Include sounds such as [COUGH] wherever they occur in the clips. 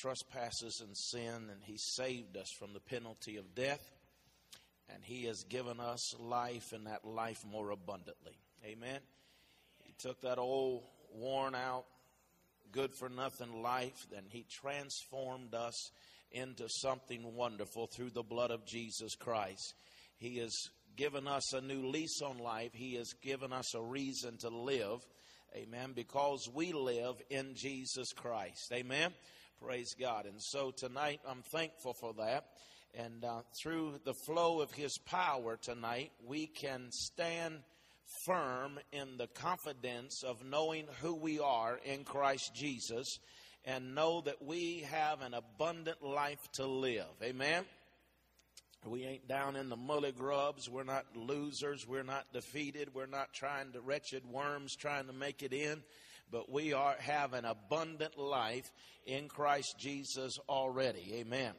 trespasses and sin, and He saved us from the penalty of death, and He has given us life and that life more abundantly. Amen. He took that old, worn out, good for nothing life, and He transformed us into something wonderful through the blood of Jesus Christ. He has given us a new lease on life, He has given us a reason to live. Amen. Because we live in Jesus Christ. Amen. Praise God. And so tonight, I'm thankful for that. And uh, through the flow of His power tonight, we can stand firm in the confidence of knowing who we are in Christ Jesus and know that we have an abundant life to live. Amen. We ain't down in the mully grubs. We're not losers. We're not defeated. We're not trying to wretched worms trying to make it in but we are have an abundant life in Christ Jesus already. Amen.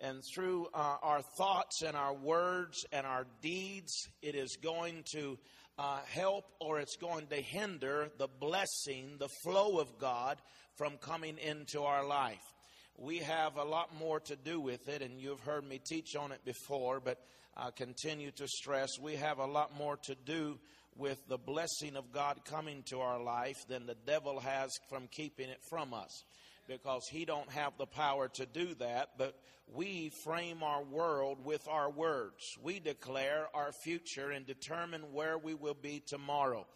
And through uh, our thoughts and our words and our deeds, it is going to uh, help or it's going to hinder the blessing, the flow of God from coming into our life. We have a lot more to do with it, and you've heard me teach on it before, but I continue to stress we have a lot more to do with the blessing of God coming to our life than the devil has from keeping it from us. Because he don't have the power to do that but we frame our world with our words. We declare our future and determine where we will be tomorrow.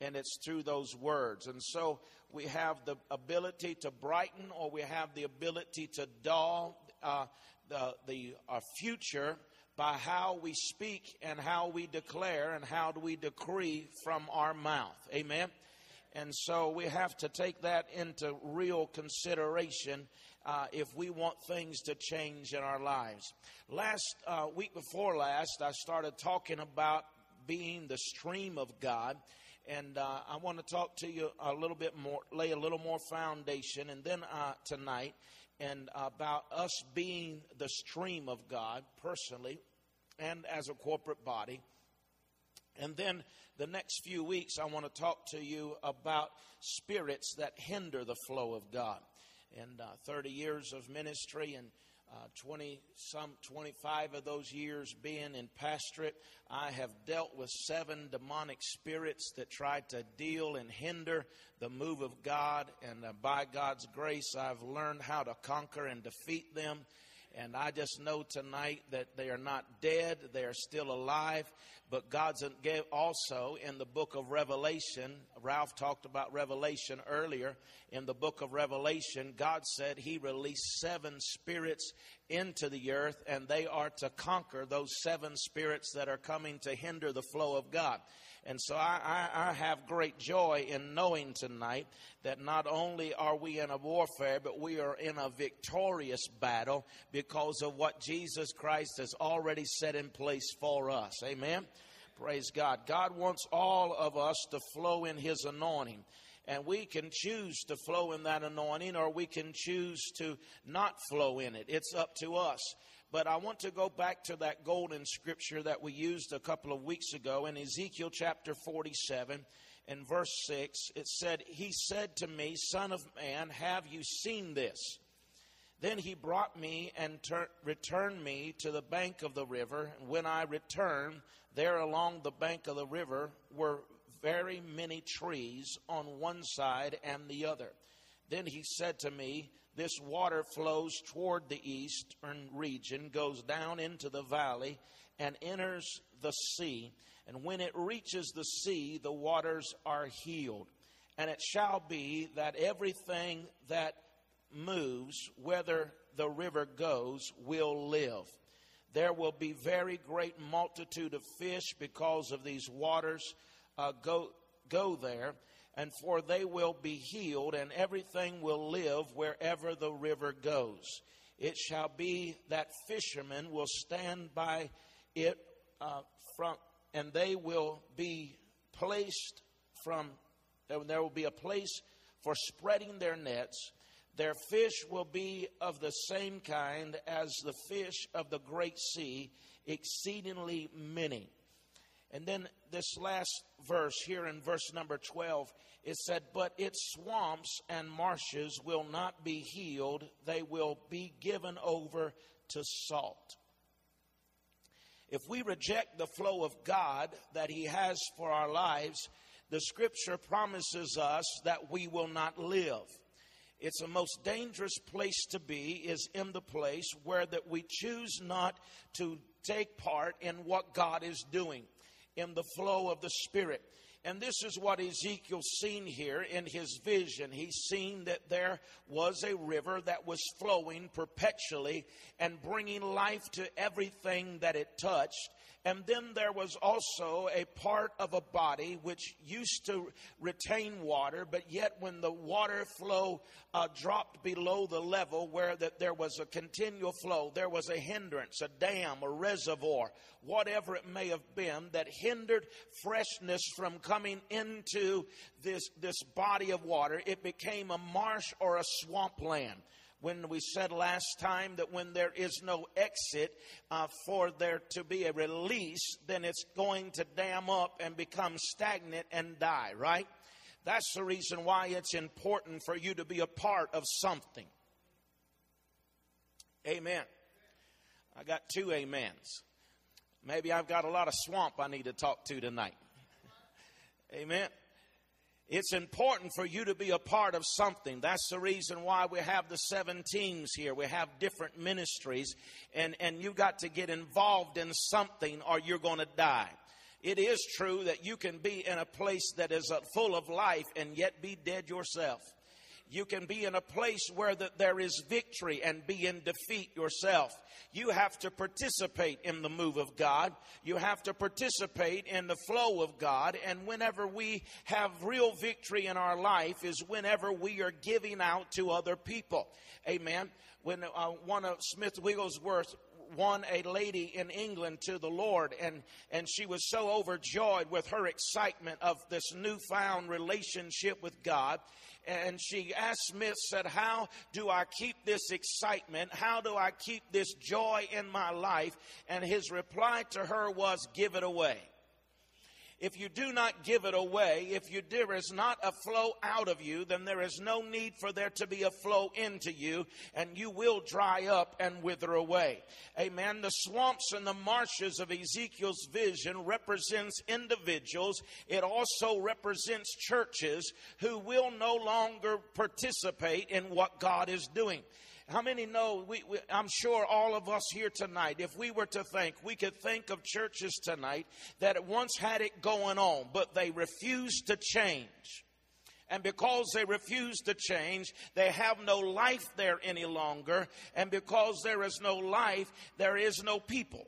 And it's through those words. And so we have the ability to brighten or we have the ability to dull uh, the, the uh, future by how we speak and how we declare and how do we decree from our mouth. Amen. And so we have to take that into real consideration uh, if we want things to change in our lives. Last uh, week before last, I started talking about being the stream of God. And uh, I want to talk to you a little bit more, lay a little more foundation. And then uh, tonight, and about us being the stream of God personally and as a corporate body. And then the next few weeks, I want to talk to you about spirits that hinder the flow of God. And uh, 30 years of ministry and uh, 20 some 25 of those years being in pastorate i have dealt with seven demonic spirits that tried to deal and hinder the move of god and uh, by god's grace i've learned how to conquer and defeat them and I just know tonight that they are not dead, they are still alive. But God's also in the book of Revelation, Ralph talked about Revelation earlier. In the book of Revelation, God said He released seven spirits into the earth, and they are to conquer those seven spirits that are coming to hinder the flow of God. And so I, I, I, have great joy in knowing tonight that not only are we in a warfare, but we are in a victorious battle because of what Jesus Christ has already set in place for us. Amen. Praise God. God wants all of us to flow in His anointing. And we can choose to flow in that anointing or we can choose to not flow in it. It's up to us. But I want to go back to that golden scripture that we used a couple of weeks ago in Ezekiel chapter 47 and verse 6. It said, He said to me, Son of man, have you seen this? Then he brought me and ter- returned me to the bank of the river. And when I returned, there along the bank of the river were very many trees on one side and the other. Then he said to me, this water flows toward the eastern region, goes down into the valley, and enters the sea. And when it reaches the sea, the waters are healed. And it shall be that everything that moves, whether the river goes, will live. There will be very great multitude of fish because of these waters uh, go go there and for they will be healed, and everything will live wherever the river goes. It shall be that fishermen will stand by it uh, from, and they will be placed from. There will be a place for spreading their nets. Their fish will be of the same kind as the fish of the great sea, exceedingly many. And then this last verse here in verse number 12, it said, But its swamps and marshes will not be healed, they will be given over to salt. If we reject the flow of God that He has for our lives, the scripture promises us that we will not live. It's the most dangerous place to be is in the place where that we choose not to take part in what God is doing in the flow of the Spirit. And this is what Ezekiel's seen here in his vision. He's seen that there was a river that was flowing perpetually and bringing life to everything that it touched. And then there was also a part of a body which used to retain water, but yet when the water flow uh, dropped below the level where that there was a continual flow, there was a hindrance, a dam, a reservoir, whatever it may have been that hindered freshness from coming into this, this body of water. It became a marsh or a swampland when we said last time that when there is no exit uh, for there to be a release, then it's going to dam up and become stagnant and die, right? That's the reason why it's important for you to be a part of something. Amen. I got two amens. Maybe I've got a lot of swamp I need to talk to tonight. Amen. It's important for you to be a part of something. That's the reason why we have the seven teams here. We have different ministries, and, and you got to get involved in something or you're going to die. It is true that you can be in a place that is full of life and yet be dead yourself. You can be in a place where that there is victory and be in defeat yourself. You have to participate in the move of God. You have to participate in the flow of God. And whenever we have real victory in our life is whenever we are giving out to other people. Amen. When uh, one of Smith Wigglesworth won a lady in England to the Lord, and, and she was so overjoyed with her excitement of this newfound relationship with God. And she asked Smith, said, How do I keep this excitement? How do I keep this joy in my life? And his reply to her was, Give it away if you do not give it away, if you, there is not a flow out of you, then there is no need for there to be a flow into you, and you will dry up and wither away. Amen. The swamps and the marshes of Ezekiel's vision represents individuals. It also represents churches who will no longer participate in what God is doing. How many know? We, we, I'm sure all of us here tonight, if we were to think, we could think of churches tonight that once had it going on, but they refused to change. And because they refuse to change, they have no life there any longer. And because there is no life, there is no people.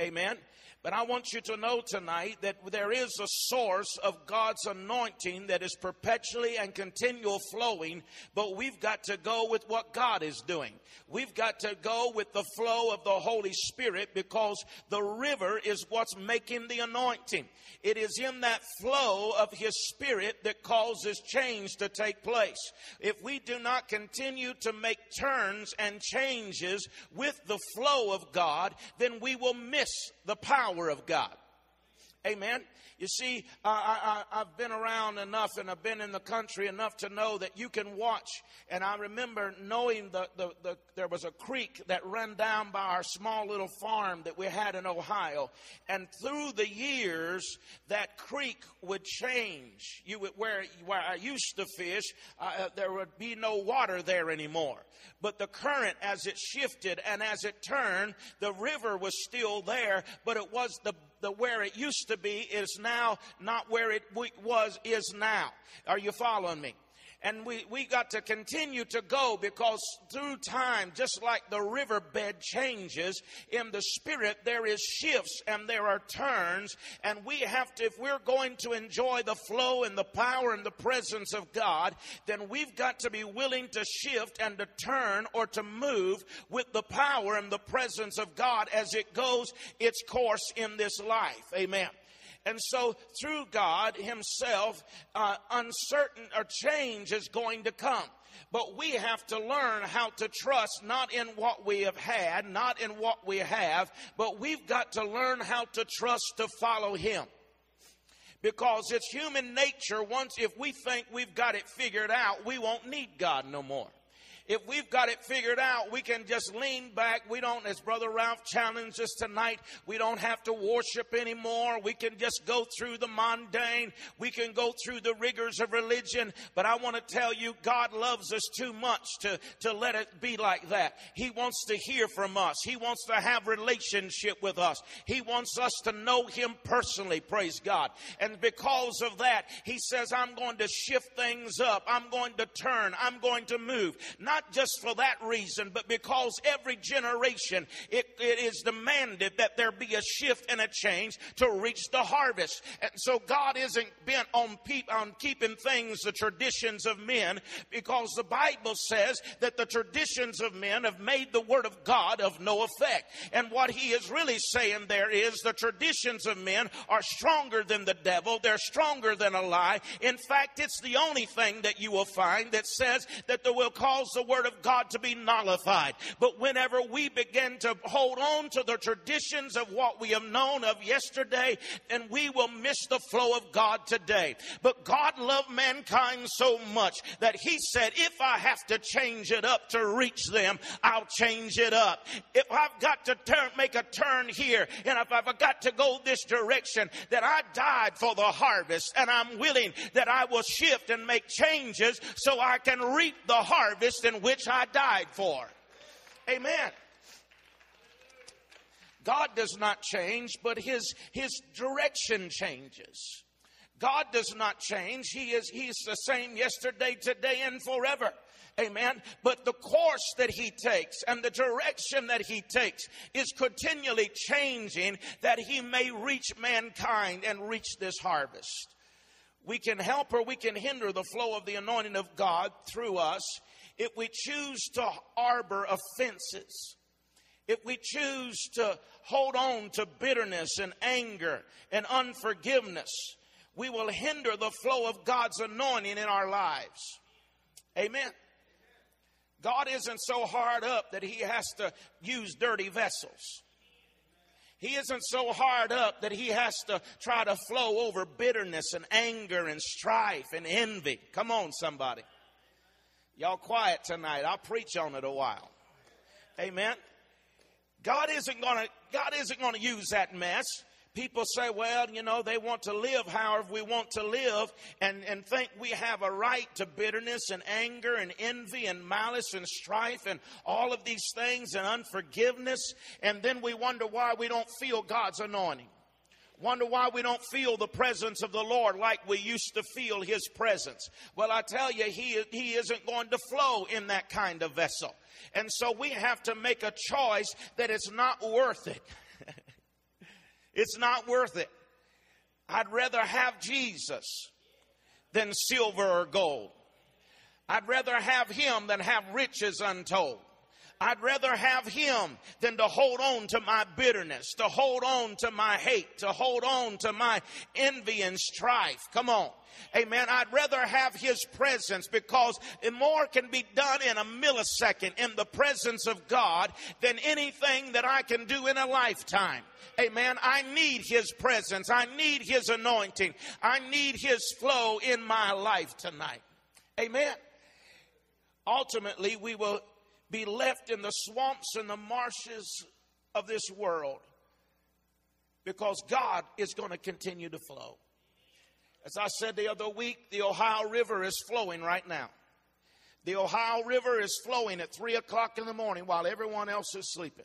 Amen. But I want you to know tonight that there is a source of God's anointing that is perpetually and continual flowing, but we've got to go with what God is doing. We've got to go with the flow of the Holy Spirit because the river is what's making the anointing. It is in that flow of His Spirit that causes change to take place. If we do not continue to make turns and changes with the flow of God, then we will miss the power of God. Amen. You see, I, I, I've been around enough and I've been in the country enough to know that you can watch. And I remember knowing the, the, the, there was a creek that ran down by our small little farm that we had in Ohio. And through the years, that creek would change. You would, where, where I used to fish, uh, uh there would be no water there anymore. But the current, as it shifted and as it turned, the river was still there, but it was the the where it used to be is now not where it was is now. Are you following me? And we, we got to continue to go because through time, just like the riverbed changes, in the spirit there is shifts and there are turns. And we have to, if we're going to enjoy the flow and the power and the presence of God, then we've got to be willing to shift and to turn or to move with the power and the presence of God as it goes its course in this life. Amen. And so, through God Himself, uh, uncertain or change is going to come. But we have to learn how to trust not in what we have had, not in what we have, but we've got to learn how to trust to follow Him. Because it's human nature, once if we think we've got it figured out, we won't need God no more if we've got it figured out, we can just lean back. We don't, as Brother Ralph challenged us tonight, we don't have to worship anymore. We can just go through the mundane. We can go through the rigors of religion. But I want to tell you, God loves us too much to, to let it be like that. He wants to hear from us. He wants to have relationship with us. He wants us to know Him personally, praise God. And because of that, He says, I'm going to shift things up. I'm going to turn. I'm going to move. Not not just for that reason, but because every generation it, it is demanded that there be a shift and a change to reach the harvest. And so God isn't bent on, pe- on keeping things the traditions of men because the Bible says that the traditions of men have made the word of God of no effect. And what he is really saying there is the traditions of men are stronger than the devil. They're stronger than a lie. In fact, it's the only thing that you will find that says that will cause the Word of God to be nullified. But whenever we begin to hold on to the traditions of what we have known of yesterday, then we will miss the flow of God today. But God loved mankind so much that He said, if I have to change it up to reach them, I'll change it up. If I've got to turn, make a turn here, and if I've got to go this direction, that I died for the harvest, and I'm willing that I will shift and make changes so I can reap the harvest and which I died for. Amen. God does not change, but his, his direction changes. God does not change. He is He's the same yesterday, today, and forever. Amen. But the course that he takes and the direction that he takes is continually changing that he may reach mankind and reach this harvest. We can help or we can hinder the flow of the anointing of God through us if we choose to harbor offenses, if we choose to hold on to bitterness and anger and unforgiveness, we will hinder the flow of God's anointing in our lives. Amen. God isn't so hard up that he has to use dirty vessels. He isn't so hard up that he has to try to flow over bitterness and anger and strife and envy. Come on, somebody. Y'all quiet tonight. I'll preach on it a while. Amen. God isn't to God isn't to use that mess. People say, well, you know, they want to live however we want to live and, and think we have a right to bitterness and anger and envy and malice and strife and all of these things and unforgiveness. And then we wonder why we don't feel God's anointing. Wonder why we don't feel the presence of the Lord like we used to feel His presence. Well, I tell you, He, he isn't going to flow in that kind of vessel. And so we have to make a choice that it's not worth it. [LAUGHS] it's not worth it. I'd rather have Jesus than silver or gold. I'd rather have Him than have riches untold. I'd rather have him than to hold on to my bitterness, to hold on to my hate, to hold on to my envy and strife. Come on. Amen. I'd rather have his presence because more can be done in a millisecond in the presence of God than anything that I can do in a lifetime. Amen. I need his presence. I need his anointing. I need his flow in my life tonight. Amen. Ultimately, we will be left in the swamps and the marshes of this world because God is going to continue to flow. As I said the other week, the Ohio River is flowing right now. The Ohio River is flowing at 3 o'clock in the morning while everyone else is sleeping.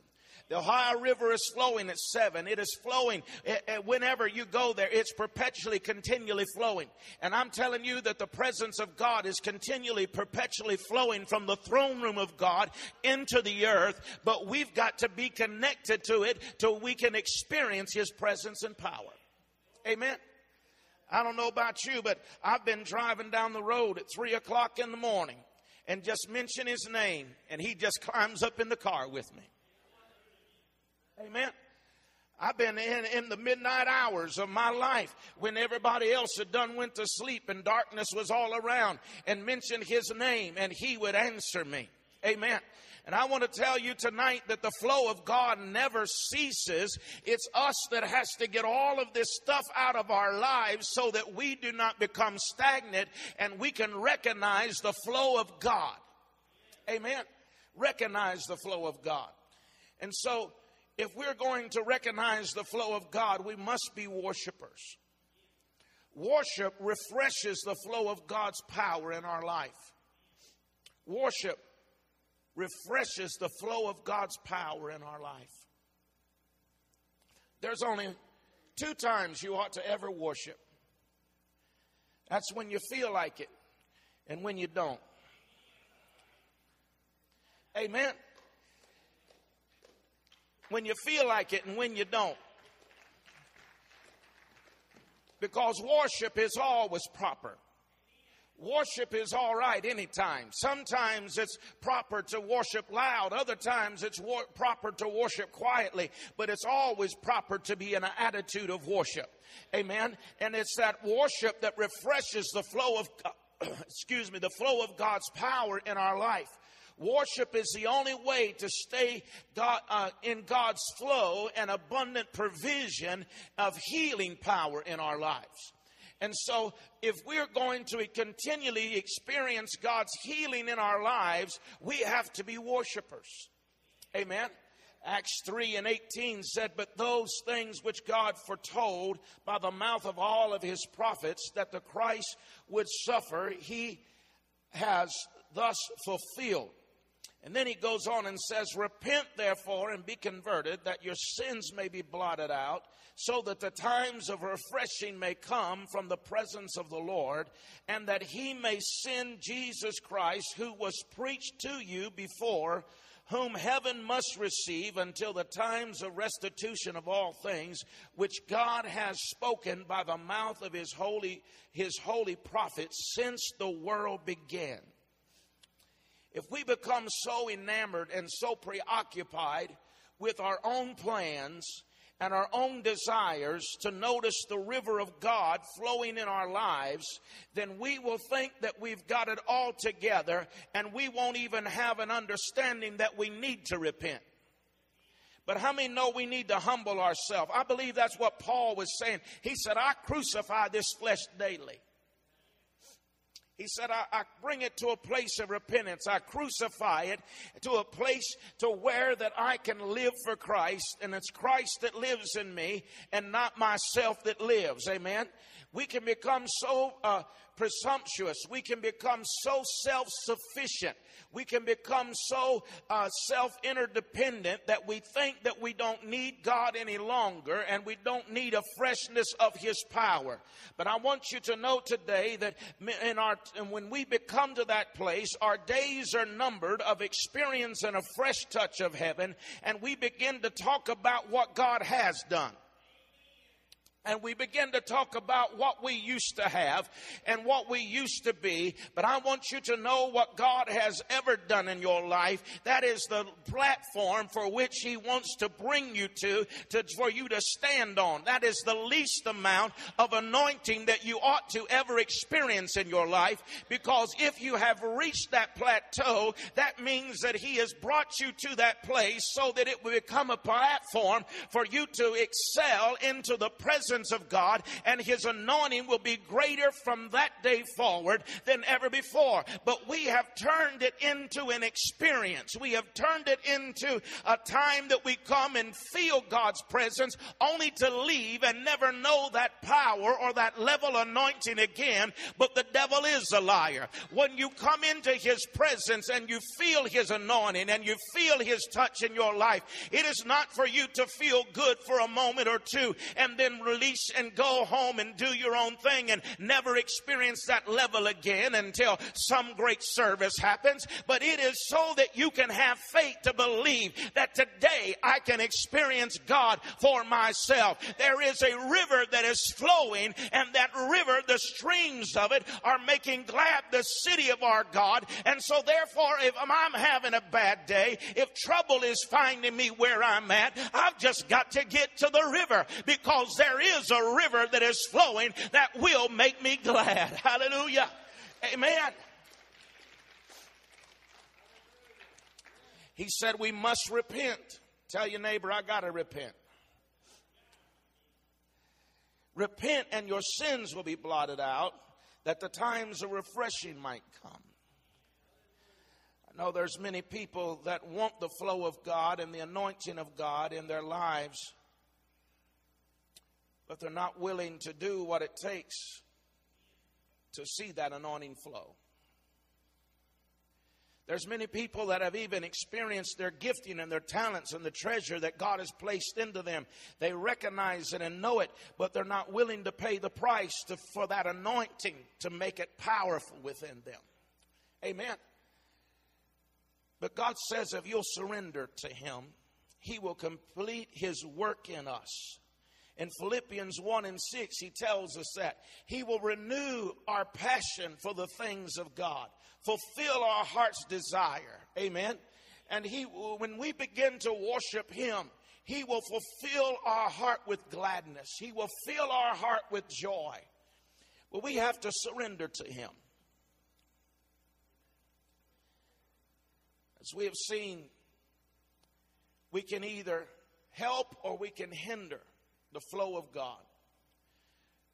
The Ohio River is flowing at seven. It is flowing eh, eh, whenever you go there. It's perpetually, continually flowing. And I'm telling you that the presence of God is continually, perpetually flowing from the throne room of God into the earth. But we've got to be connected to it till we can experience His presence and power. Amen. I don't know about you, but I've been driving down the road at three o'clock in the morning and just mention his name, and he just climbs up in the car with me. Amen. I've been in, in the midnight hours of my life when everybody else had done went to sleep and darkness was all around and mentioned his name and he would answer me. Amen. And I want to tell you tonight that the flow of God never ceases. It's us that has to get all of this stuff out of our lives so that we do not become stagnant and we can recognize the flow of God. Amen. Recognize the flow of God. And so if we're going to recognize the flow of God, we must be worshipers. Worship refreshes the flow of God's power in our life. Worship refreshes the flow of God's power in our life. There's only two times you ought to ever worship that's when you feel like it and when you don't. Amen when you feel like it and when you don't. Because worship is always proper. Worship is all right anytime. Sometimes it's proper to worship loud. Other times it's proper to worship quietly. But it's always proper to be in an attitude of worship. Amen. And it's that worship that refreshes the flow of, [COUGHS] excuse me, the flow of God's power in our life. Worship is the only way to stay God, uh, in God's flow and abundant provision of healing power in our lives. And so, if we're going to continually experience God's healing in our lives, we have to be worshipers. Amen. Acts 3 and 18 said, But those things which God foretold by the mouth of all of his prophets that the Christ would suffer, he has thus fulfilled. And then he goes on and says, Repent therefore and be converted, that your sins may be blotted out, so that the times of refreshing may come from the presence of the Lord, and that he may send Jesus Christ, who was preached to you before, whom heaven must receive until the times of restitution of all things, which God has spoken by the mouth of his holy, his holy prophets since the world began. If we become so enamored and so preoccupied with our own plans and our own desires to notice the river of God flowing in our lives, then we will think that we've got it all together and we won't even have an understanding that we need to repent. But how many know we need to humble ourselves? I believe that's what Paul was saying. He said, I crucify this flesh daily. He said, I, I, bring it to a place of repentance. I crucify it to a place to where that I can live for Christ and it's Christ that lives in me and not myself that lives. Amen. We can become so uh, presumptuous. We can become so self sufficient. We can become so uh, self interdependent that we think that we don't need God any longer and we don't need a freshness of His power. But I want you to know today that in our, when we become to that place, our days are numbered of experiencing a fresh touch of heaven and we begin to talk about what God has done and we begin to talk about what we used to have and what we used to be. But I want you to know what God has ever done in your life. That is the platform for which He wants to bring you to, to for you to stand on. That is the least amount of anointing that you ought to ever experience in your life. Because if you have reached that plateau, that means that He has brought you to that place so that it will become a platform for you to excel into the presence presence of God, and His anointing will be greater from that day forward than ever before. But we have turned it into an experience. We have turned it into a time that we come and feel God's presence only to leave and never know that power or that level anointing again. But the devil is a liar. When you come into His presence and you feel His anointing and you feel His touch in your life, it is not for you to feel good for a moment or two and then release release and go home and do your own thing and never experience that level again until some great service happens. But it is so that you can have faith to believe that today I can experience God for myself. There is a river that is flowing and that river, the streams of it are making glad the city of our God. And so therefore, if I'm having a bad day, if trouble is finding me where I'm at, I've just got to get to the river because there is a river that is flowing that will make me glad. [LAUGHS] Hallelujah. Amen. He said we must repent. Tell your neighbor, I got to repent. Repent and your sins will be blotted out that the times of refreshing might come. I know there's many people that want the flow of God and the anointing of God in their lives, but they're not willing to do what it takes to see that anointing flow. There's many people that have even experienced their gifting and their talents and the treasure that God has placed into them. They recognize it and know it, but they're not willing to pay the price to, for that anointing to make it powerful within them. Amen. But God says if you'll surrender to Him, He will complete His work in us. In Philippians 1 and 6, he tells us that he will renew our passion for the things of God, fulfill our heart's desire. Amen. And he, when we begin to worship him, he will fulfill our heart with gladness. He will fill our heart with joy. But we have to surrender to him. As we have seen, we can either help or we can hinder the flow of God.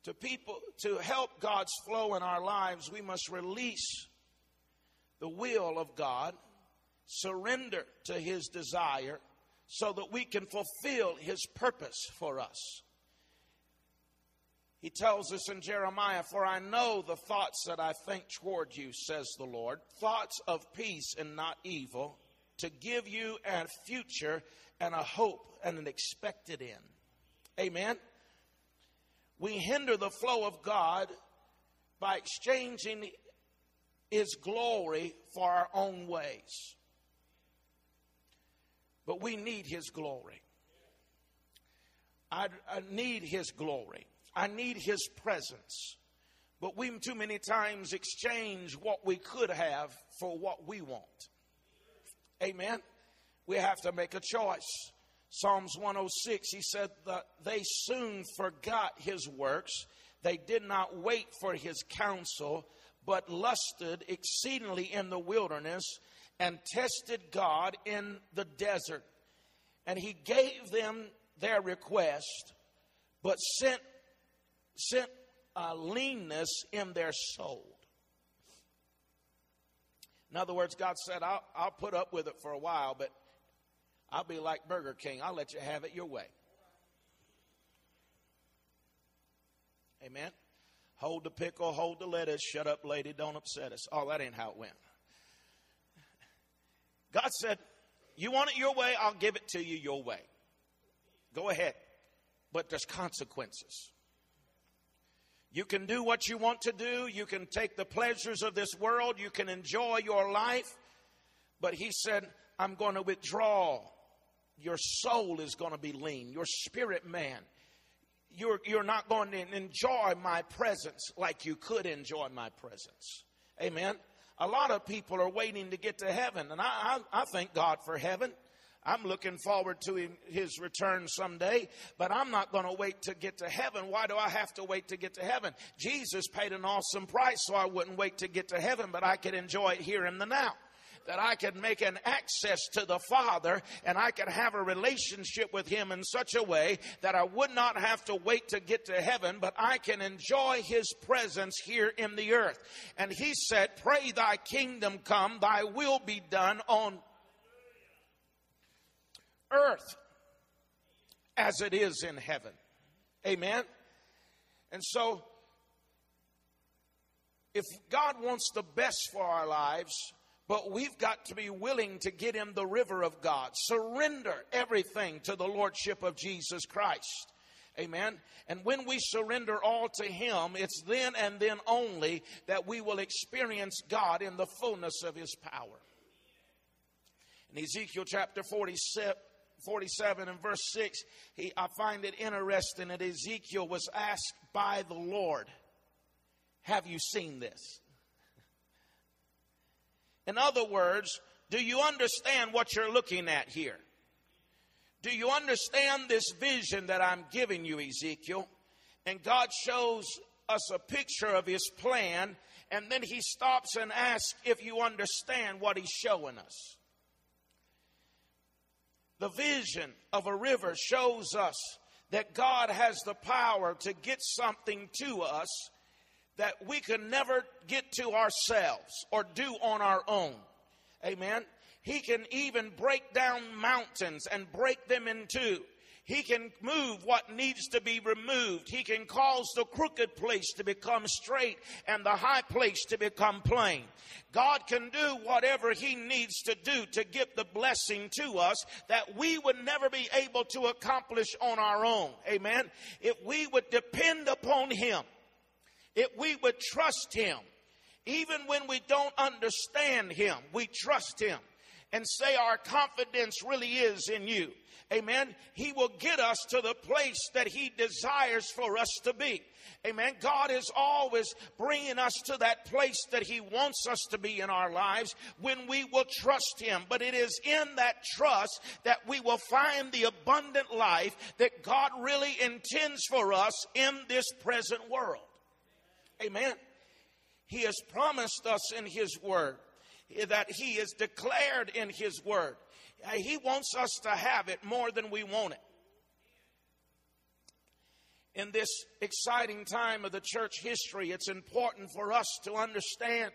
To people to help God's flow in our lives, we must release the will of God, surrender to his desire so that we can fulfill his purpose for us. He tells us in Jeremiah, For I know the thoughts that I think toward you, says the Lord, thoughts of peace and not evil, to give you a future and a hope and an expected end. Amen. We hinder the flow of God by exchanging His glory for our own ways. But we need His glory. I, I need His glory. I need His presence. But we too many times exchange what we could have for what we want. Amen. We have to make a choice. Psalms 106, he said that they soon forgot his works. They did not wait for his counsel, but lusted exceedingly in the wilderness and tested God in the desert. And he gave them their request, but sent, sent a leanness in their soul. In other words, God said, I'll, I'll put up with it for a while, but I'll be like Burger King. I'll let you have it your way. Amen. Hold the pickle, hold the lettuce, shut up, lady, don't upset us. Oh, that ain't how it went. God said, You want it your way, I'll give it to you your way. Go ahead. But there's consequences. You can do what you want to do, you can take the pleasures of this world, you can enjoy your life. But He said, I'm going to withdraw your soul is going to be lean, your spirit man. You're, you're not going to enjoy my presence like you could enjoy my presence. Amen. A lot of people are waiting to get to heaven, and I, I, I thank God for heaven. I'm looking forward to him, his return someday, but I'm not going to wait to get to heaven. Why do I have to wait to get to heaven? Jesus paid an awesome price, so I wouldn't wait to get to heaven, but I could enjoy it here in the now that I could make an access to the Father and I could have a relationship with Him in such a way that I would not have to wait to get to heaven, but I can enjoy His presence here in the earth. And He said, Pray thy kingdom come, thy will be done on earth as it is in heaven. Amen. And so, if God wants the best for our lives, but we've got to be willing to get in the river of God, surrender everything to the Lordship of Jesus Christ. Amen. And when we surrender all to Him, it's then and then only that we will experience God in the fullness of His power. In Ezekiel chapter 47, 47 and verse 6, he, I find it interesting that Ezekiel was asked by the Lord, Have you seen this? In other words, do you understand what you're looking at here? Do you understand this vision that I'm giving you, Ezekiel? And God shows us a picture of his plan, and then he stops and asks if you understand what he's showing us. The vision of a river shows us that God has the power to get something to us that we can never get to ourselves or do on our own. Amen. He can even break down mountains and break them in two. He can move what needs to be removed. He can cause the crooked place to become straight and the high place to become plain. God can do whatever He needs to do to give the blessing to us that we would never be able to accomplish on our own. Amen. If we would depend upon Him, if we would trust Him, even when we don't understand Him, we trust Him and say our confidence really is in you. Amen. He will get us to the place that He desires for us to be. Amen. God is always bringing us to that place that He wants us to be in our lives when we will trust Him. But it is in that trust that we will find the abundant life that God really intends for us in this present world. Amen. He has promised us in His Word that He has declared in His Word he wants us to have it more than we want it. In this exciting time of the church history, it's important for us to understand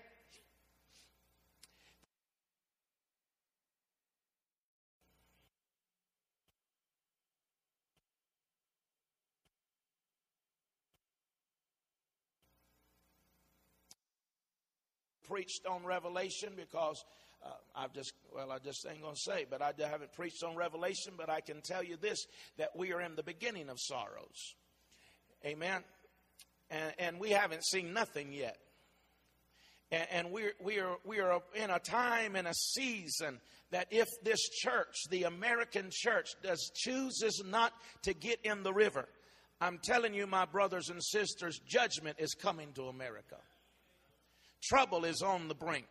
preached on Revelation because uh, I've just, well, I just ain't going to say, but I haven't preached on Revelation, but I can tell you this that we are in the beginning of sorrows. Amen. And, and we haven't seen nothing yet. And, and we're, we, are, we are in a time and a season that if this church, the American church, does chooses not to get in the river, I'm telling you, my brothers and sisters, judgment is coming to America. Trouble is on the brink.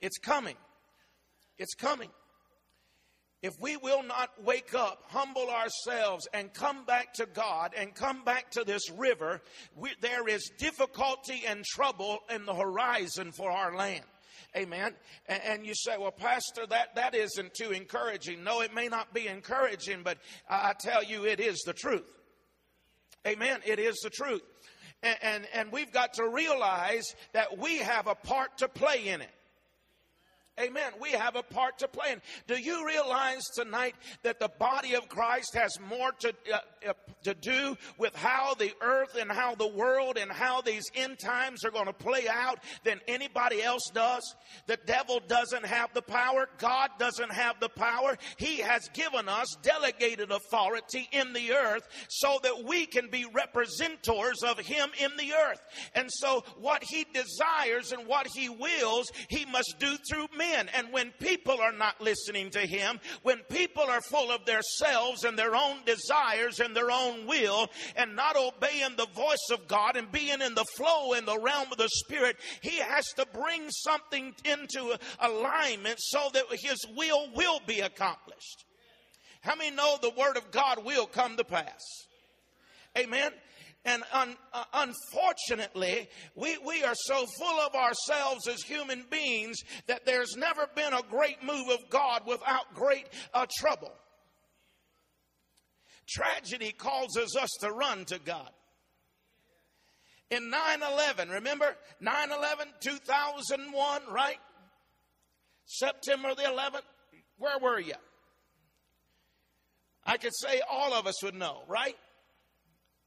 It's coming. It's coming. If we will not wake up, humble ourselves, and come back to God and come back to this river, we, there is difficulty and trouble in the horizon for our land. Amen. And, and, you say, well, Pastor, that, that isn't too encouraging. No, it may not be encouraging, but I tell you, it is the truth. Amen. It is the truth. And, and, and we've got to realize that we have a part to play in it. Amen. We have a part to play. And do you realize tonight that the body of Christ has more to, uh, uh, to do with how the earth and how the world and how these end times are going to play out than anybody else does? The devil doesn't have the power. God doesn't have the power. He has given us delegated authority in the earth so that we can be representors of Him in the earth. And so what He desires and what He wills, He must do through me men. And when people are not listening to him, when people are full of themselves and their own desires and their own will and not obeying the voice of God and being in the flow in the realm of the Spirit, he has to bring something into alignment so that his will will be accomplished. How many know the word of God will come to pass? Amen. And un, uh, unfortunately, we, we are so full of ourselves as human beings that there's never been a great move of God without great uh, trouble. Tragedy causes us to run to God. In 9 11, remember 9 11, 2001, right? September the 11th, where were you? I could say all of us would know, right?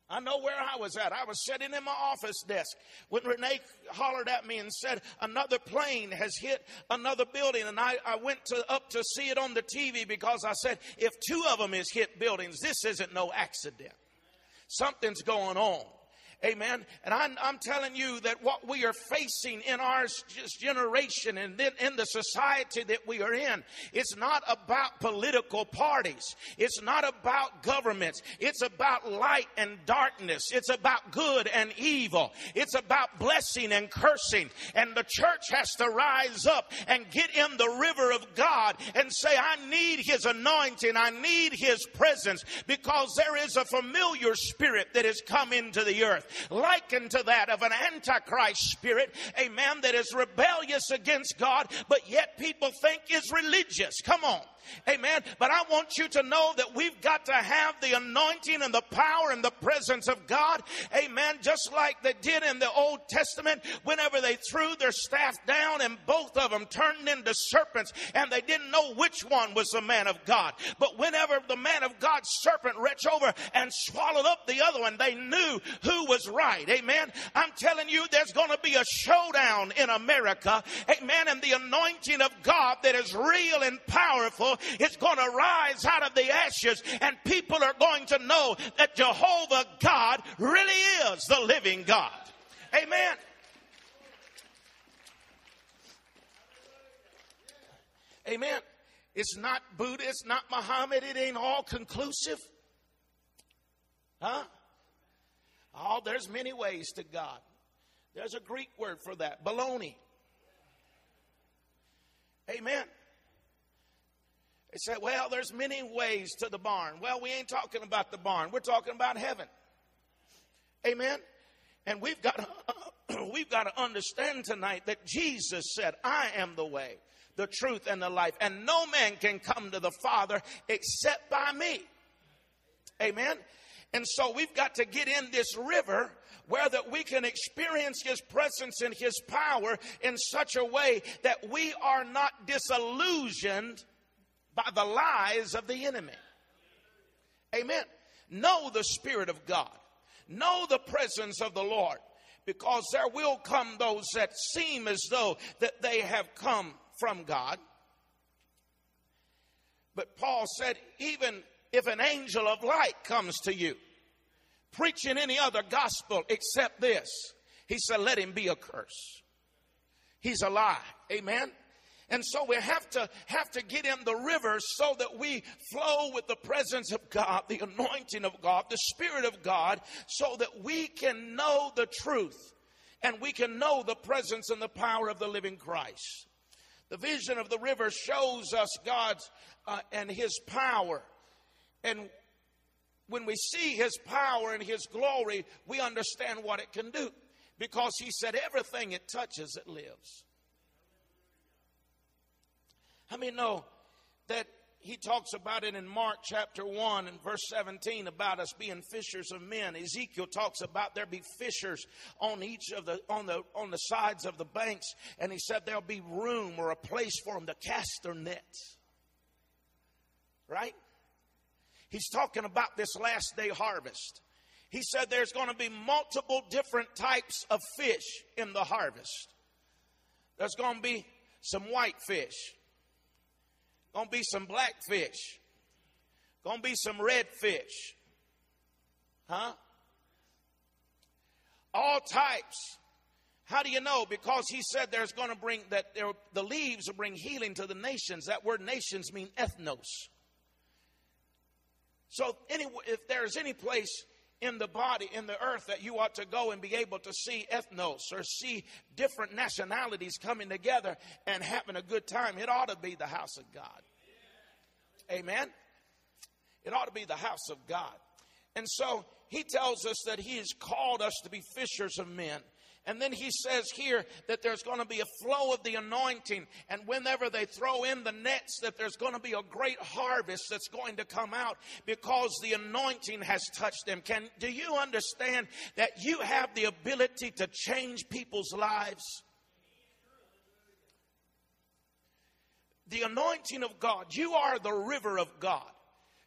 I know where I was at. I was sitting in my office desk when Renee hollered at me and said, Another plane has hit another building. And I, I went to, up to see it on the TV because I said, If two of them has hit buildings, this isn't no accident. Something's going on. Amen. And I'm, I'm, telling you that what we are facing in our generation and then in the society that we are in, it's not about political parties. It's not about governments. It's about light and darkness. It's about good and evil. It's about blessing and cursing. And the church has to rise up and get in the river of God and say, I need His anointing. I need His presence because there is a familiar spirit that has come into the earth likened to that of an antichrist spirit, a man that is rebellious against God, but yet people think is religious. Come on. Amen. But I want you to know that we've got to have the anointing and the power and the presence of God. Amen. Just like they did in the Old Testament whenever they threw their staff down and both of them turned into serpents and they didn't know which one was the man of God. But whenever the man of God's serpent reached over and swallowed up the other one, they knew who was right. Amen. I'm telling you, there's going to be a showdown in America. Amen. And the anointing of God that is real and powerful is going to rise out of the ashes and people are going to know that Jehovah God really is the living God. Amen. Amen. It's not Buddha, it's not Muhammad, it ain't all conclusive. Huh? Oh, there's many ways to God. There's a Greek word for that, baloney. Amen. They said, well, there's many ways to the barn. Well, we ain't talking about the barn. We're talking about heaven. Amen. And we've got [CLEARS THROAT] we've got to understand tonight that Jesus said, I am the way, the truth, and the life. And no man can come to the Father except by me. Amen. And so we've got to get in this river where that we can experience his presence and his power in such a way that we are not disillusioned by the lies of the enemy. Amen. Know the Spirit of God. Know the presence of the Lord because there will come those that seem as though that they have come from God. But Paul said, even if an angel of light comes to you, preaching any other gospel except this, he said, let him be a curse. He's a lie. Amen. And so we have to have to get in the river so that we flow with the presence of God, the anointing of God, the Spirit of God, so that we can know the truth and we can know the presence and the power of the living Christ. The vision of the river shows us God's uh, and His power. And when we see His power and His glory, we understand what it can do. Because He said, everything it touches, it lives. How many know that he talks about it in Mark chapter 1 and verse 17 about us being fishers of men. Ezekiel talks about there be fishers on each of the on the on the sides of the banks and he said there'll be room or a place for them to cast their nets. Right? He's talking about this last day harvest. He said there's going to be multiple different types of fish in the harvest. There's going to be some white fish. Gonna be some blackfish. Gonna be some redfish. Huh? All types. How do you know? Because he said there's going to bring that there, the leaves will bring healing to the nations. That word nations mean ethnos. So, any, if there's any place in the body, in the earth, that you ought to go and be able to see ethnos or see different nationalities coming together and having a good time. It ought to be the house of God. Amen. It ought to be the house of God. And so he tells us that he has called us to be fishers of men. And then he says here that there's going to be a flow of the anointing. And whenever they throw in the nets, that there's going to be a great harvest that's going to come out because the anointing has touched them. Can, do you understand that you have the ability to change people's lives? The anointing of God. You are the river of God.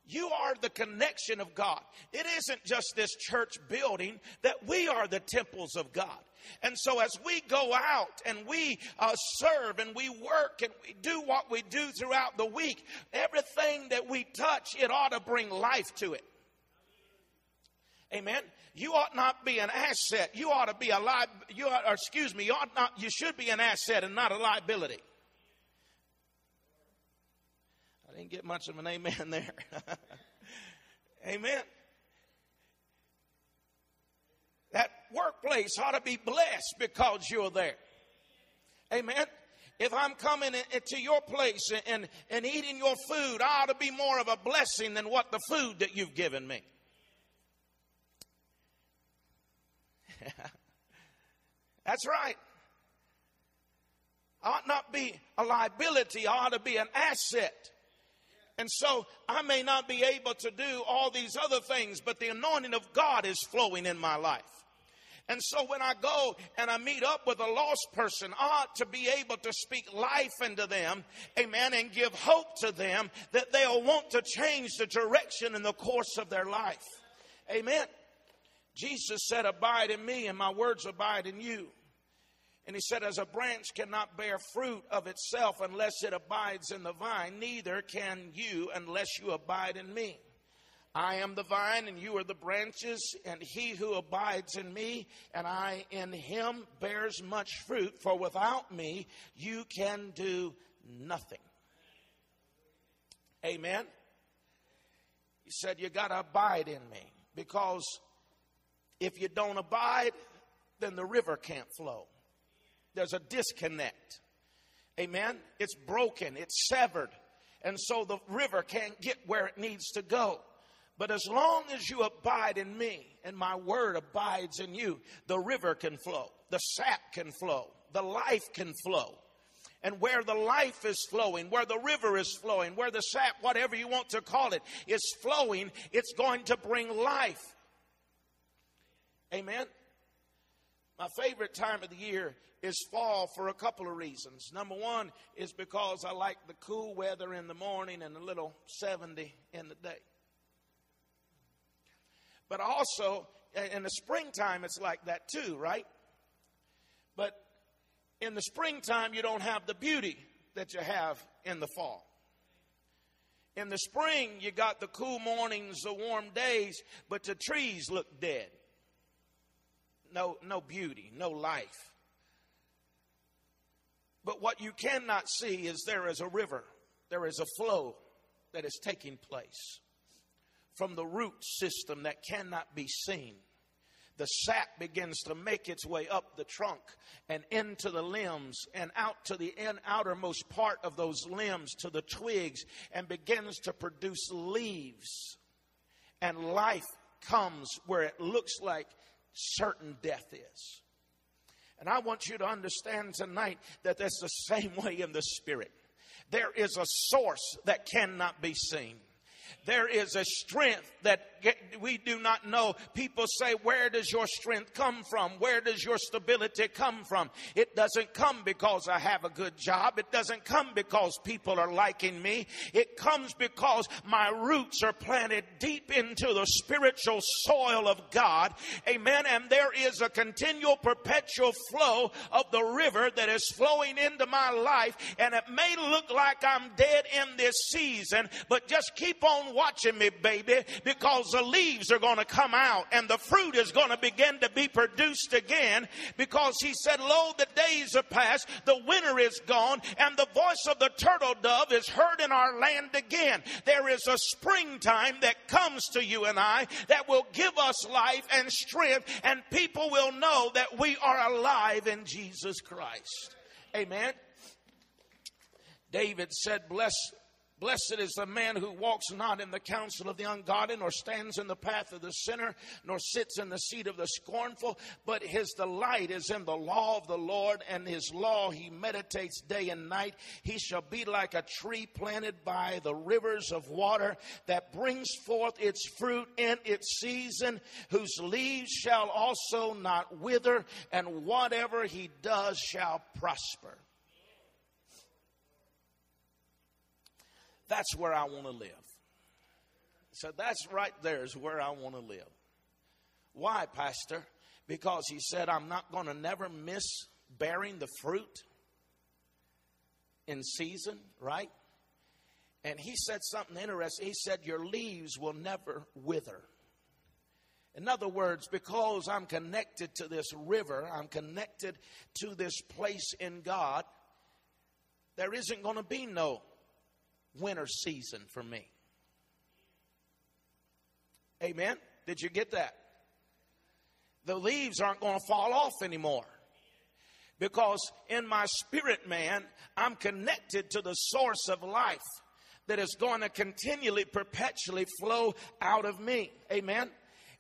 You are the connection of God. It isn't just this church building, that we are the temples of God. And so, as we go out and we uh, serve and we work and we do what we do throughout the week, everything that we touch, it ought to bring life to it. Amen. You ought not be an asset. You ought to be a li- you ought, excuse me, you ought not you should be an asset and not a liability. I didn't get much of an amen [LAUGHS] there. amen. That workplace ought to be blessed because you're there. Amen. If I'm coming into your place and, and eating your food, I ought to be more of a blessing than what the food that you've given me. [LAUGHS] That's right. I ought not be a liability, I ought to be an asset. And so I may not be able to do all these other things, but the anointing of God is flowing in my life. And so when I go and I meet up with a lost person, I ought to be able to speak life into them, amen, and give hope to them that they'll want to change the direction and the course of their life. Amen. Jesus said, Abide in me, and my words abide in you. And he said, As a branch cannot bear fruit of itself unless it abides in the vine, neither can you unless you abide in me. I am the vine, and you are the branches, and he who abides in me, and I in him, bears much fruit, for without me you can do nothing. Amen. He said, You got to abide in me, because if you don't abide, then the river can't flow. There's a disconnect. Amen. It's broken, it's severed. And so the river can't get where it needs to go. But as long as you abide in me and my word abides in you, the river can flow, the sap can flow, the life can flow. And where the life is flowing, where the river is flowing, where the sap, whatever you want to call it, is flowing, it's going to bring life. Amen. My favorite time of the year is fall for a couple of reasons. Number one is because I like the cool weather in the morning and a little 70 in the day. But also, in the springtime, it's like that too, right? But in the springtime, you don't have the beauty that you have in the fall. In the spring, you got the cool mornings, the warm days, but the trees look dead. No, no beauty, no life. But what you cannot see is there is a river, there is a flow that is taking place from the root system that cannot be seen. The sap begins to make its way up the trunk and into the limbs and out to the in, outermost part of those limbs to the twigs and begins to produce leaves. And life comes where it looks like certain death is. And I want you to understand tonight that that's the same way in the spirit. There is a source that cannot be seen there is a strength that we do not know. People say, Where does your strength come from? Where does your stability come from? It doesn't come because I have a good job. It doesn't come because people are liking me. It comes because my roots are planted deep into the spiritual soil of God. Amen. And there is a continual, perpetual flow of the river that is flowing into my life. And it may look like I'm dead in this season, but just keep on watching me, baby, because the leaves are going to come out and the fruit is going to begin to be produced again because he said, Lo, the days are past, the winter is gone, and the voice of the turtle dove is heard in our land again. There is a springtime that comes to you and I that will give us life and strength, and people will know that we are alive in Jesus Christ. Amen. David said, Bless Blessed is the man who walks not in the counsel of the ungodly, nor stands in the path of the sinner, nor sits in the seat of the scornful, but his delight is in the law of the Lord, and his law he meditates day and night. He shall be like a tree planted by the rivers of water that brings forth its fruit in its season, whose leaves shall also not wither, and whatever he does shall prosper. That's where I want to live. So that's right there is where I want to live. Why, Pastor? Because he said, I'm not going to never miss bearing the fruit in season, right? And he said something interesting. He said, Your leaves will never wither. In other words, because I'm connected to this river, I'm connected to this place in God, there isn't going to be no winter season for me. Amen? Did you get that? The leaves aren't going to fall off anymore. Because in my spirit man, I'm connected to the source of life that is going to continually, perpetually flow out of me. Amen?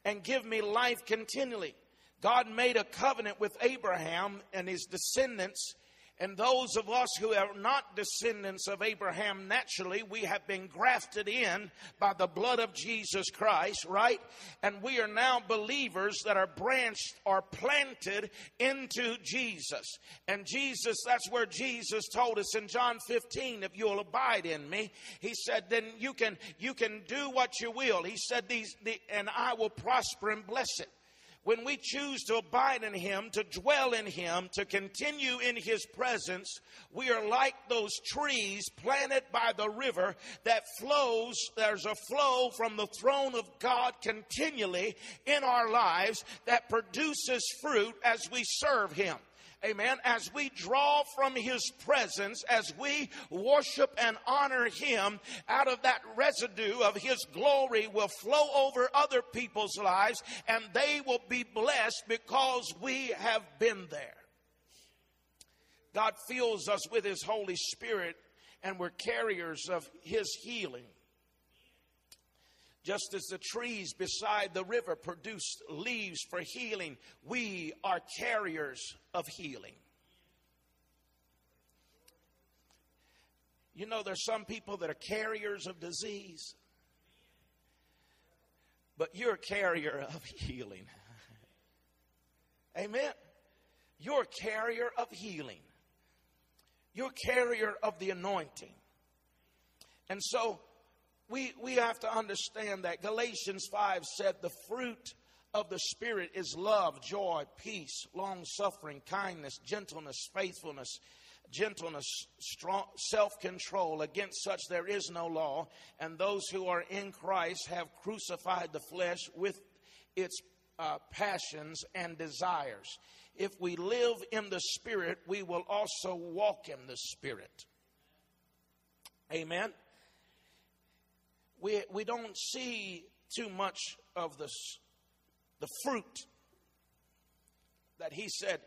And give me life continually. God made a covenant with Abraham and his descendants and those of us who are not descendants of Abraham naturally, we have been grafted in by the blood of Jesus Christ, right? And we are now believers that are branched or planted into Jesus. And Jesus, that's where Jesus told us in John 15, if you'll abide in me, he said, then you can, you can do what you will. He said, these, the, and I will prosper and bless it when we choose to abide in Him, to dwell in Him, to continue in His presence, we are like those trees planted by the river that flows. There's a flow from the throne of God continually in our lives that produces fruit as we serve Him. Amen. As we draw from His presence, as we worship and honor Him, out of that residue of His glory will flow over other people's lives and they will be blessed because we have been there. God fills us with His Holy Spirit and we're carriers of His healing. Just as the trees beside the river produced leaves for healing, we are carriers of healing. You know, there's some people that are carriers of disease, but you're a carrier of healing. Amen. You're a carrier of healing. You're a carrier of the anointing. And so we, we have to understand that Galatians 5 said the fruit of the Spirit is love, joy, peace, long suffering, kindness, gentleness, faithfulness, gentleness, strong self control. Against such there is no law. And those who are in Christ have crucified the flesh with its uh, passions and desires. If we live in the Spirit, we will also walk in the Spirit. Amen we, we don't see too much of this, the fruit that he said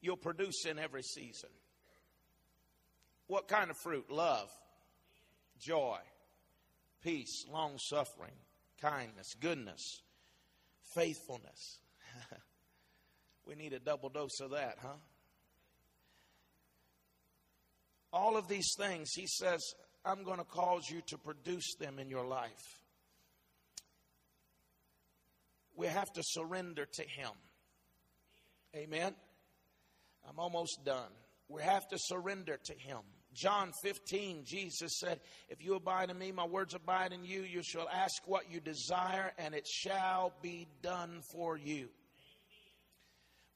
you'll produce in every season. What kind of fruit? Love, joy, peace, long suffering, kindness, goodness, faithfulness. [LAUGHS] we need a double dose of that, huh? All of these things, he says, I'm going to cause you to produce them in your life. We have to surrender to Him. Amen. I'm almost done. We have to surrender to Him. John 15, Jesus said, If you abide in me, my words abide in you, you shall ask what you desire, and it shall be done for you.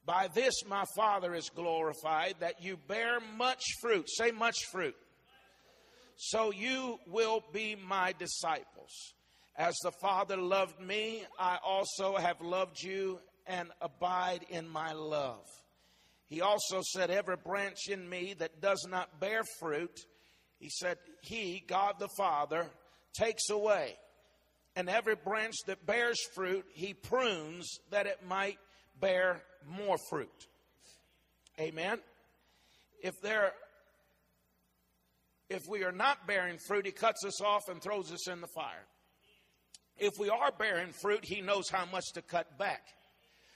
By this my Father is glorified, that you bear much fruit. Say much fruit so you will be my disciples. As the Father loved me, I also have loved you and abide in my love. He also said, Every branch in me that does not bear fruit, he said, He, God the Father, takes away. And every branch that bears fruit, he prunes that it might bear more fruit. Amen. If there if we are not bearing fruit, He cuts us off and throws us in the fire. If we are bearing fruit, He knows how much to cut back.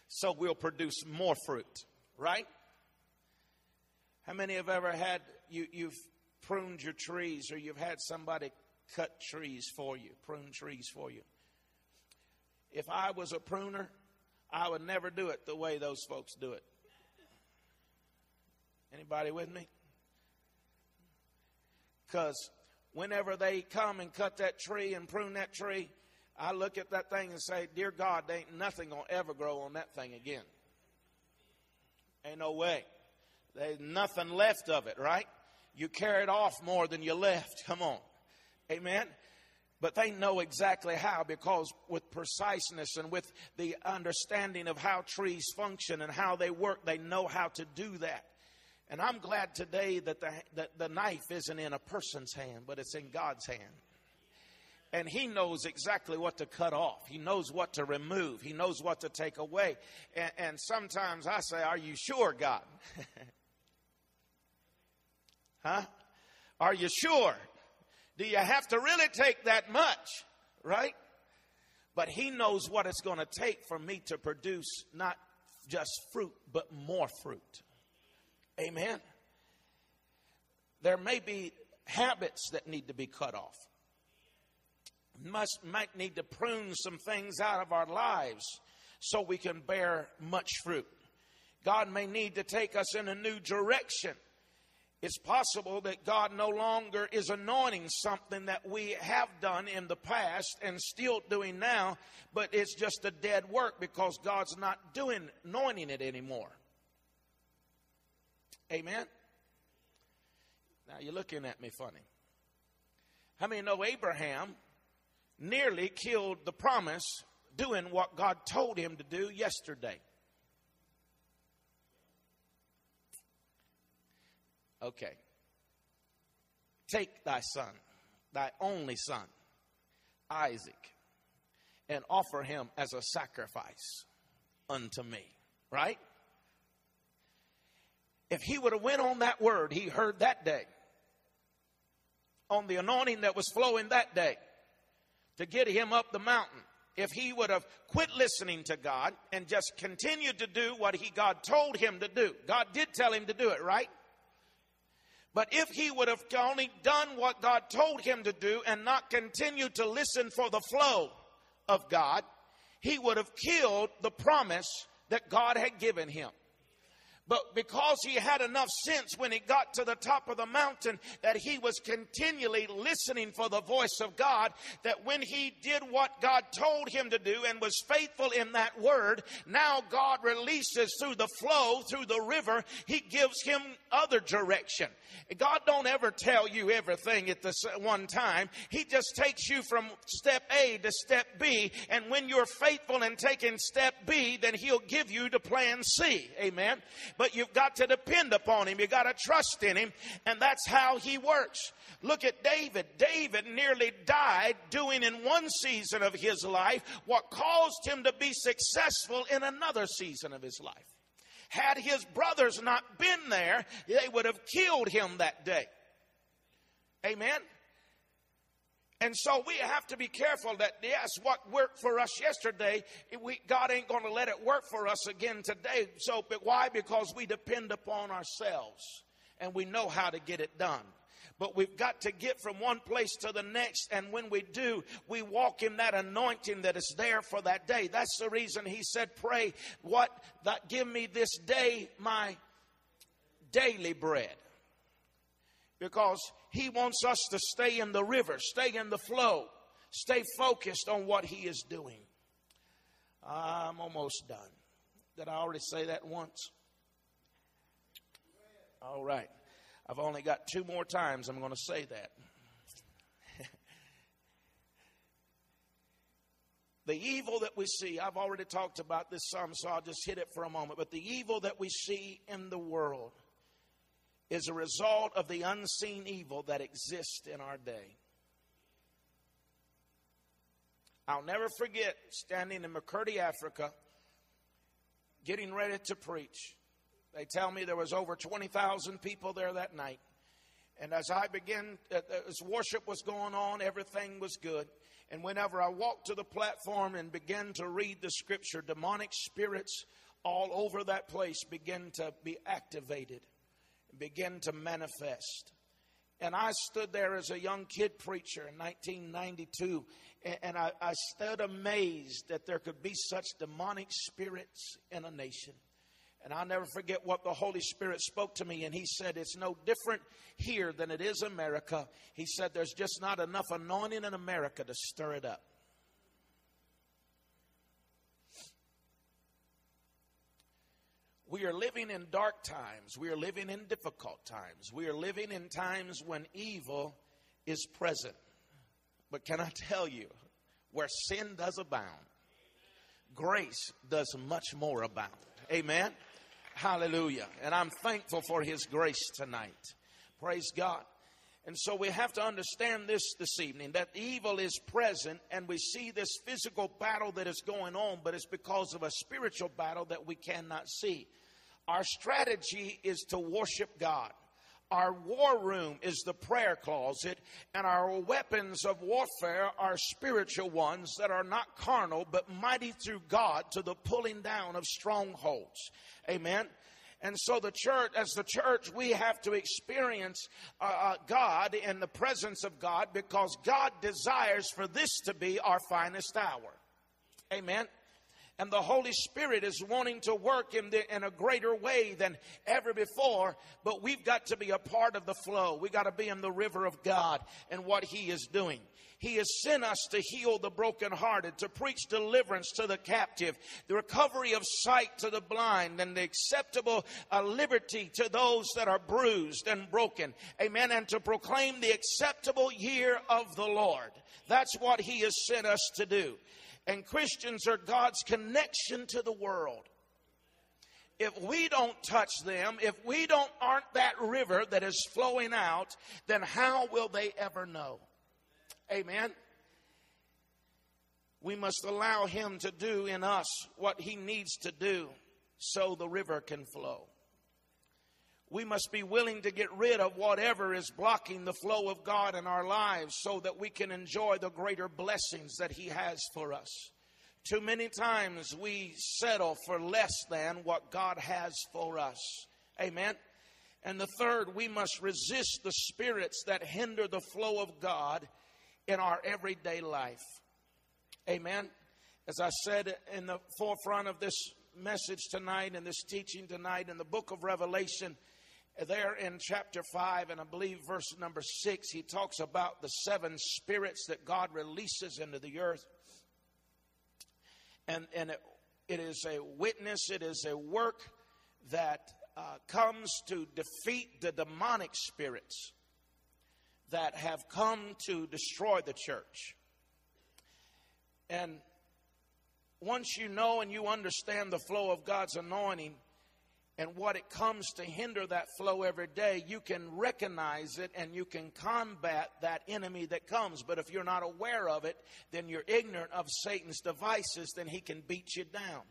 So we'll produce more fruit, right? How many have ever had, you, you've pruned your trees or you've had somebody cut trees for you, prune trees for you? If I was a pruner, I would never do it the way those folks do it. Anybody with me? Because whenever they come and cut that tree and prune that tree, I look at that thing and say, Dear God, there ain't nothing going to ever grow on that thing again. Ain't no way. There's nothing left of it, right? You carried off more than you left. Come on. Amen. But they know exactly how because with preciseness and with the understanding of how trees function and how they work, they know how to do that. And I'm glad today that the, that the knife isn't in a person's hand, but it's in God's hand. And He knows exactly what to cut off. He knows what to remove. He knows what to take away. And, and sometimes I say, Are you sure, God? [LAUGHS] huh? Are you sure? Do you have to really take that much? Right? But He knows what it's going to take for me to produce not just fruit, but more fruit. Amen. There may be habits that need to be cut off. Must might need to prune some things out of our lives so we can bear much fruit. God may need to take us in a new direction. It's possible that God no longer is anointing something that we have done in the past and still doing now, but it's just a dead work because God's not doing anointing it anymore. Amen. Now you're looking at me funny. How many know Abraham nearly killed the promise doing what God told him to do yesterday? Okay. Take thy son, thy only son, Isaac, and offer him as a sacrifice unto me. Right? If he would have went on that word he heard that day, on the anointing that was flowing that day, to get him up the mountain, if he would have quit listening to God and just continued to do what he God told him to do. God did tell him to do it, right? But if he would have only done what God told him to do and not continued to listen for the flow of God, he would have killed the promise that God had given him. But because he had enough sense when he got to the top of the mountain that he was continually listening for the voice of God, that when he did what God told him to do and was faithful in that word, now God releases through the flow, through the river, he gives him other direction. God don't ever tell you everything at this one time. He just takes you from step A to step B. And when you're faithful in taking step B, then he'll give you the plan C. Amen but you've got to depend upon him. You've got to trust in him. And that's how he works. Look at David. David nearly died doing in one season of his life what caused him to be successful in another season of his life. Had his brothers not been there, they would have killed him that day. Amen. And so we have to be careful that, yes, what worked for us yesterday, we, God ain't going to let it work for us again today. So, but why? Because we depend upon ourselves and we know how to get it done. But we've got to get from one place to the next. And when we do, we walk in that anointing that is there for that day. That's the reason he said, pray what that give me this day my daily bread because He wants us to stay in the river, stay in the flow, stay focused on what He is doing. I'm almost done. Did I already say that once? All right. I've only got two more times I'm going to say that. [LAUGHS] the evil that we see, I've already talked about this some, so I'll just hit it for a moment. But the evil that we see in the world is a result of the unseen evil that exists in our day. I'll never forget standing in Makurdi, Africa, getting ready to preach. They tell me there was over 20,000 people there that night. And as I began, uh, as worship was going on, everything was good. And whenever I walked to the platform and began to read the scripture, demonic spirits all over that place began to be activated begin to manifest. And I stood there as a young kid preacher in 1992, and I, I stood amazed that there could be such demonic spirits in a nation. And I'll never forget what the Holy Spirit spoke to me, and He said, It's no different here than it is America. He said, There's just not enough anointing in America to stir it up. We are living in dark times. We are living in difficult times. We are living in times when evil is present. But can I tell you, where sin does abound, grace does much more abound. Amen. Hallelujah. And I'm thankful for his grace tonight. Praise God. And so we have to understand this this evening that evil is present and we see this physical battle that is going on, but it's because of a spiritual battle that we cannot see. Our strategy is to worship God. Our war room is the prayer closet, and our weapons of warfare are spiritual ones that are not carnal, but mighty through God to the pulling down of strongholds. Amen. And so, the church, as the church, we have to experience uh, uh, God in the presence of God because God desires for this to be our finest hour. Amen and the Holy Spirit is wanting to work in, the, in a greater way than ever before, but we've got to be a part of the flow. We got to be in the river of God and what He is doing. He has sent us to heal the brokenhearted, to preach deliverance to the captive, the recovery of sight to the blind, and the acceptable uh, liberty to those that are bruised and broken. Amen. And to proclaim the acceptable year of the Lord. That's what He has sent us to do. And Christians are God's connection to the world. If we don't touch them, if we don't aren't that river that is flowing out, then how will they ever know? Amen. We must allow him to do in us what he needs to do so the river can flow we must be willing to get rid of whatever is blocking the flow of God in our lives so that we can enjoy the greater blessings that He has for us. Too many times we settle for less than what God has for us. Amen. And the third, we must resist the spirits that hinder the flow of God in our everyday life. Amen. As I said in the forefront of this message tonight and this teaching tonight in the book of Revelation, there in chapter 5 and I believe verse number 6, he talks about the seven spirits that God releases into the earth. And, and it, it is a witness, it is a work that uh, comes to defeat the demonic spirits that have come to destroy the church. And once you know and you understand the flow of God's anointing, and what it comes to hinder that flow every day, you can recognize it and you can combat that enemy that comes. But if you're not aware of it, then you're ignorant of Satan's devices, then he can beat you down.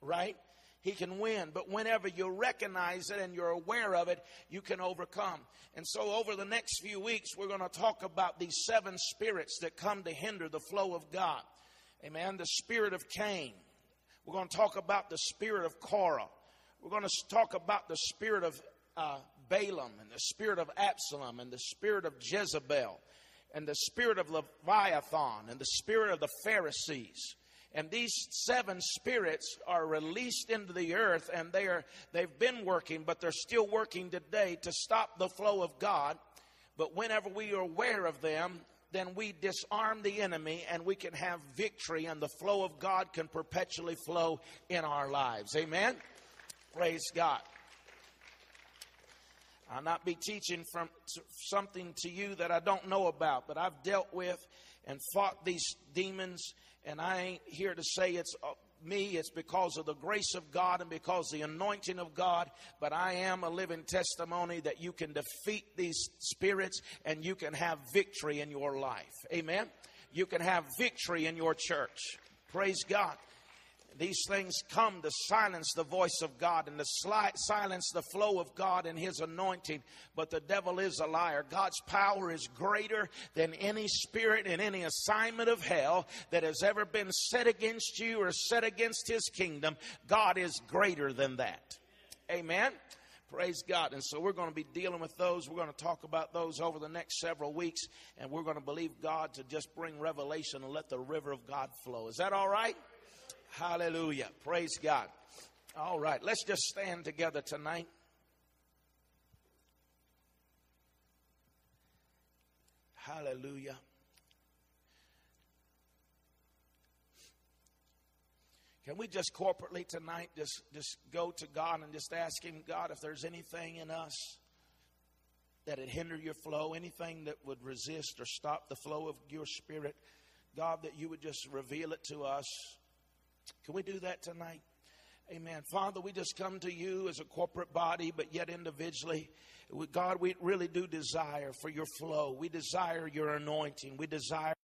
Right? He can win. But whenever you recognize it and you're aware of it, you can overcome. And so, over the next few weeks, we're going to talk about these seven spirits that come to hinder the flow of God. Amen. The spirit of Cain. We're going to talk about the spirit of Korah. We're going to talk about the spirit of uh, Balaam and the spirit of Absalom and the spirit of Jezebel and the spirit of Leviathan and the spirit of the Pharisees. And these seven spirits are released into the earth and they are they've been working, but they're still working today to stop the flow of God. But whenever we are aware of them, then we disarm the enemy and we can have victory and the flow of God can perpetually flow in our lives. Amen. Praise God. I'll not be teaching from something to you that I don't know about, but I've dealt with and fought these demons, and I ain't here to say it's uh, me, it's because of the grace of God and because the anointing of God, but I am a living testimony that you can defeat these spirits and you can have victory in your life. Amen. You can have victory in your church. Praise God. These things come to silence the voice of God and to silence the flow of God and His anointing. But the devil is a liar. God's power is greater than any spirit and any assignment of hell that has ever been set against you or set against His kingdom. God is greater than that. Amen. Praise God. And so we're going to be dealing with those. We're going to talk about those over the next several weeks. And we're going to believe God to just bring revelation and let the river of God flow. Is that all right? Hallelujah. Praise God. All right, let's just stand together tonight. Hallelujah. Can we just corporately tonight just, just go to God and just ask Him, God, if there's anything in us that it hinder your flow, anything that would resist or stop the flow of your spirit, God, that you would just reveal it to us. Can we do that tonight? Amen. Father, we just come to you as a corporate body, but yet individually. God, we really do desire for your flow. We desire your anointing. We desire